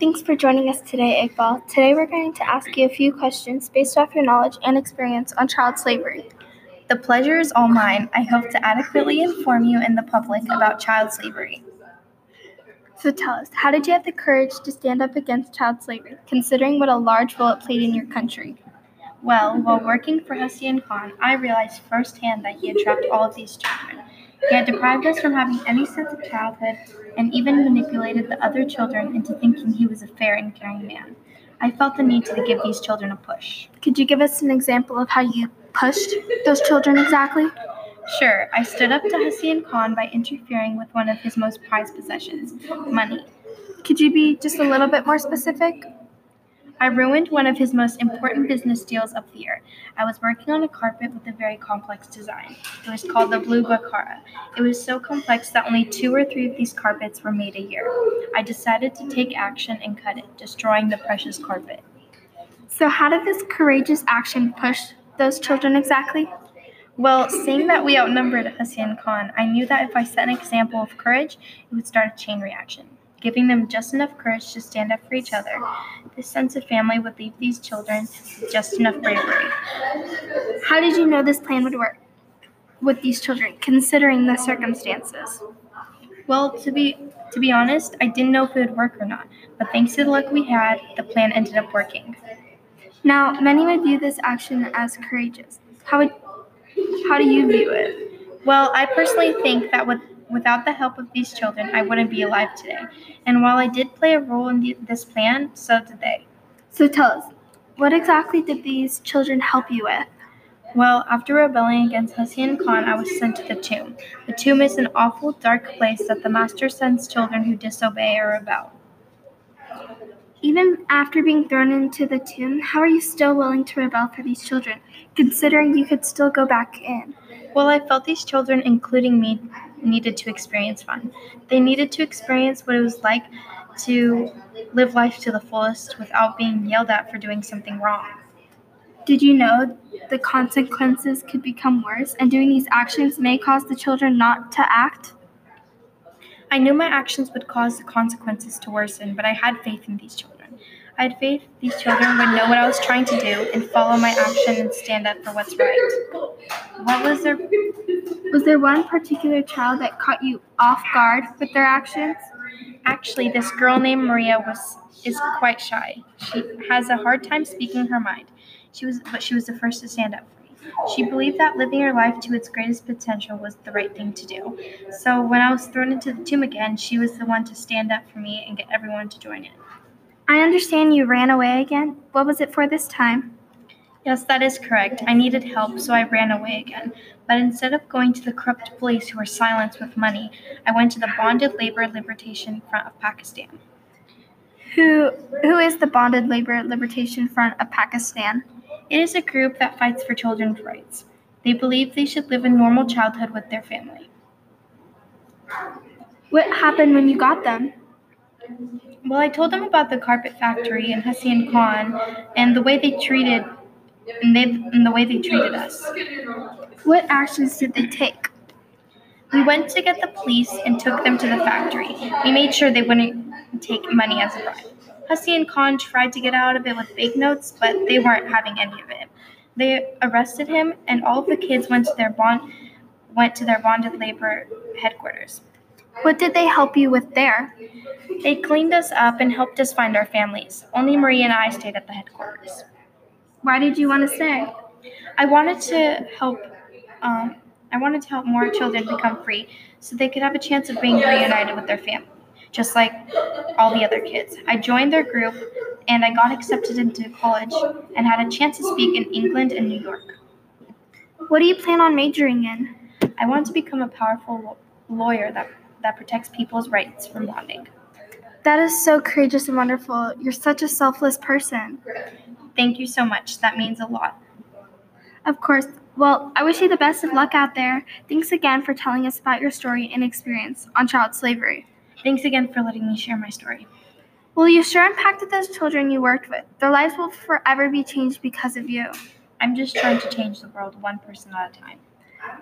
Thanks for joining us today, Iqbal. Today we're going to ask you a few questions based off your knowledge and experience on child slavery. The pleasure is all mine. I hope to adequately inform you and the public about child slavery. So tell us, how did you have the courage to stand up against child slavery, considering what a large role it played in your country? Well, while working for Hussein Khan, I realized firsthand that he had trapped all of these children. He had deprived us from having any sense of childhood and even manipulated the other children into thinking he was a fair and caring man. I felt the need to give these children a push. Could you give us an example of how you pushed those children exactly? Sure, I stood up to Hussein Khan by interfering with one of his most prized possessions money. Could you be just a little bit more specific? I ruined one of his most important business deals of the year. I was working on a carpet with a very complex design. It was called the Blue Bukhara. It was so complex that only two or three of these carpets were made a year. I decided to take action and cut it, destroying the precious carpet. So, how did this courageous action push those children exactly? Well, seeing that we outnumbered Hussein Khan, I knew that if I set an example of courage, it would start a chain reaction giving them just enough courage to stand up for each other. This sense of family would leave these children with just enough bravery. How did you know this plan would work with these children, considering the circumstances? Well, to be to be honest, I didn't know if it would work or not, but thanks to the luck we had, the plan ended up working. Now, many would view this action as courageous. How would how do you view it? Well, I personally think that with Without the help of these children, I wouldn't be alive today. And while I did play a role in the, this plan, so did they. So tell us, what exactly did these children help you with? Well, after rebelling against Hussein Khan, I was sent to the tomb. The tomb is an awful, dark place that the master sends children who disobey or rebel. Even after being thrown into the tomb, how are you still willing to rebel for these children, considering you could still go back in? Well, I felt these children, including me, needed to experience fun. They needed to experience what it was like to live life to the fullest without being yelled at for doing something wrong. Did you know the consequences could become worse and doing these actions may cause the children not to act? I knew my actions would cause the consequences to worsen, but I had faith in these children. I had faith these children would know what I was trying to do and follow my action and stand up for what's right. What was their was there one particular child that caught you off guard with their actions? Actually, this girl named Maria was is quite shy. She has a hard time speaking her mind. She was but she was the first to stand up for me. She believed that living her life to its greatest potential was the right thing to do. So when I was thrown into the tomb again, she was the one to stand up for me and get everyone to join in. I understand you ran away again. What was it for this time? Yes, that is correct. I needed help, so I ran away again. But instead of going to the corrupt police who were silenced with money, I went to the Bonded Labor Liberation Front of Pakistan. Who who is the Bonded Labor Liberation Front of Pakistan? It is a group that fights for children's rights. They believe they should live a normal childhood with their family. What happened when you got them? Well, I told them about the carpet factory and Hussein Khan and the way they treated and, they, and the way they treated us. What actions did they take? We went to get the police and took them to the factory. We made sure they wouldn't take money as a bribe. Hussein Khan tried to get out of it with banknotes, but they weren't having any of it. They arrested him, and all of the kids went to their bond went to their bonded labor headquarters. What did they help you with there? They cleaned us up and helped us find our families. Only Marie and I stayed at the headquarters. Why did you want to stay? I wanted to help. Um, I wanted to help more children become free, so they could have a chance of being reunited with their family, just like all the other kids. I joined their group, and I got accepted into college and had a chance to speak in England and New York. What do you plan on majoring in? I want to become a powerful lawyer that that protects people's rights from bonding. That is so courageous and wonderful. You're such a selfless person. Thank you so much. That means a lot. Of course. Well, I wish you the best of luck out there. Thanks again for telling us about your story and experience on child slavery. Thanks again for letting me share my story. Well, you sure impacted those children you worked with. Their lives will forever be changed because of you. I'm just trying to change the world one person at a time.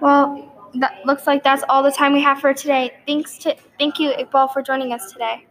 Well, that looks like that's all the time we have for today. Thanks to thank you, Iqbal, for joining us today.